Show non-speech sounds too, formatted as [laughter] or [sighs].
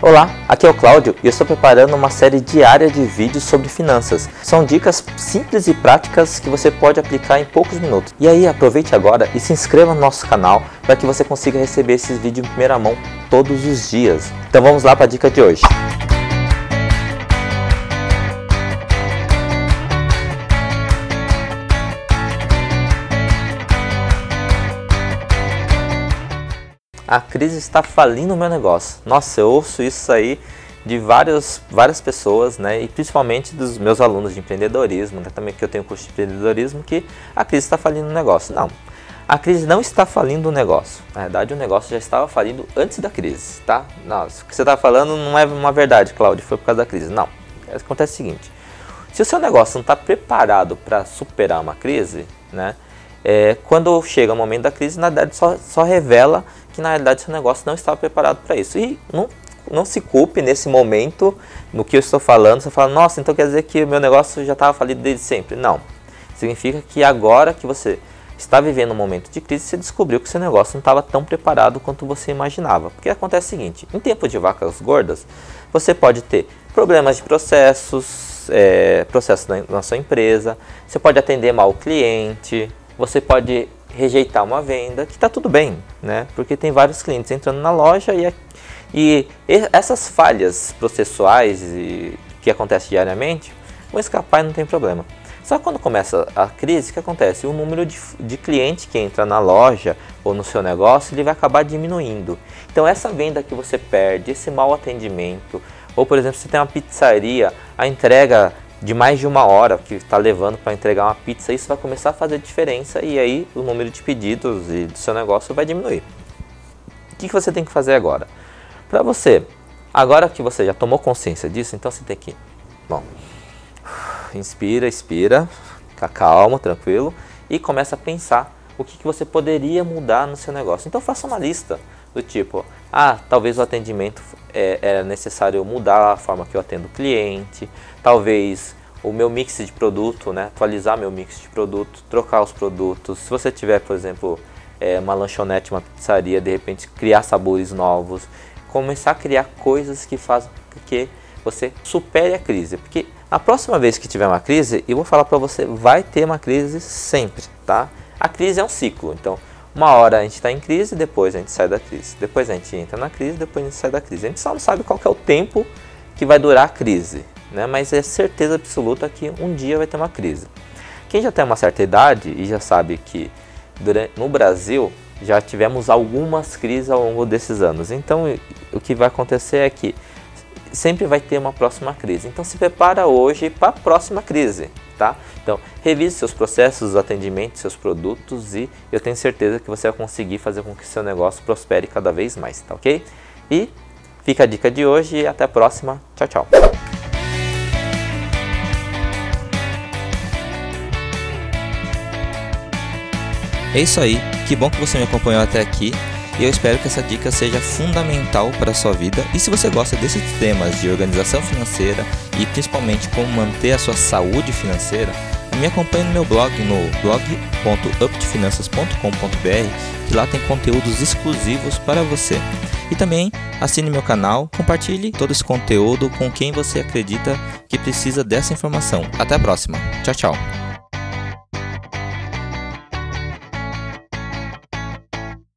Olá, aqui é o Cláudio e eu estou preparando uma série diária de vídeos sobre finanças. São dicas simples e práticas que você pode aplicar em poucos minutos. E aí, aproveite agora e se inscreva no nosso canal para que você consiga receber esses vídeos em primeira mão todos os dias. Então vamos lá para a dica de hoje. A crise está falindo o meu negócio. Nossa, eu ouço isso aí de várias, várias pessoas, né, e principalmente dos meus alunos de empreendedorismo, né, também que eu tenho curso de empreendedorismo, que a crise está falindo o negócio. Não, a crise não está falindo o negócio. Na verdade, o negócio já estava falindo antes da crise, tá? Nossa, o que você está falando não é uma verdade, Cláudio, foi por causa da crise. Não, acontece o seguinte, se o seu negócio não está preparado para superar uma crise, né, é, quando chega o momento da crise, na verdade só, só revela que na realidade seu negócio não estava preparado para isso. E não, não se culpe nesse momento no que eu estou falando. Você fala, nossa, então quer dizer que meu negócio já estava falido desde sempre. Não. Significa que agora que você está vivendo um momento de crise, você descobriu que seu negócio não estava tão preparado quanto você imaginava. Porque acontece o seguinte: em tempo de vacas gordas, você pode ter problemas de processos, é, processos na, na sua empresa, você pode atender mal o cliente, você pode rejeitar uma venda, que está tudo bem, né? Porque tem vários clientes entrando na loja e, e essas falhas processuais e, que acontecem diariamente vão escapar e não tem problema. Só quando começa a crise, o que acontece? O número de, de clientes que entra na loja ou no seu negócio, ele vai acabar diminuindo. Então essa venda que você perde, esse mau atendimento, ou por exemplo, você tem uma pizzaria, a entrega de mais de uma hora que está levando para entregar uma pizza, isso vai começar a fazer diferença e aí o número de pedidos e do seu negócio vai diminuir. O que, que você tem que fazer agora? Para você, agora que você já tomou consciência disso, então você tem que, bom, [sighs] inspira, expira, fica calmo, tranquilo e começa a pensar o que, que você poderia mudar no seu negócio. Então faça uma lista do tipo, ah, talvez o atendimento é, é necessário mudar a forma que eu atendo o cliente, talvez o meu mix de produto, né, atualizar meu mix de produto, trocar os produtos. Se você tiver, por exemplo, é, uma lanchonete, uma pizzaria, de repente criar sabores novos, começar a criar coisas que fazem que você supere a crise, porque a próxima vez que tiver uma crise, eu vou falar para você, vai ter uma crise sempre, tá? A crise é um ciclo, então uma hora a gente está em crise, depois a gente sai da crise. Depois a gente entra na crise, depois a gente sai da crise. A gente só não sabe qual é o tempo que vai durar a crise, né? mas é certeza absoluta que um dia vai ter uma crise. Quem já tem uma certa idade e já sabe que durante, no Brasil já tivemos algumas crises ao longo desses anos. Então o que vai acontecer é que sempre vai ter uma próxima crise. Então se prepara hoje para a próxima crise tá? Então, revise seus processos, atendimentos, seus produtos e eu tenho certeza que você vai conseguir fazer com que seu negócio prospere cada vez mais, tá ok? E fica a dica de hoje e até a próxima. Tchau, tchau. É isso aí, que bom que você me acompanhou até aqui e eu espero que essa dica seja fundamental para a sua vida. E se você gosta desses temas de organização financeira e principalmente como manter a sua saúde financeira, me acompanhe no meu blog no blog.updefinanças.com.br, que lá tem conteúdos exclusivos para você. E também assine meu canal, compartilhe todo esse conteúdo com quem você acredita que precisa dessa informação. Até a próxima. Tchau, tchau.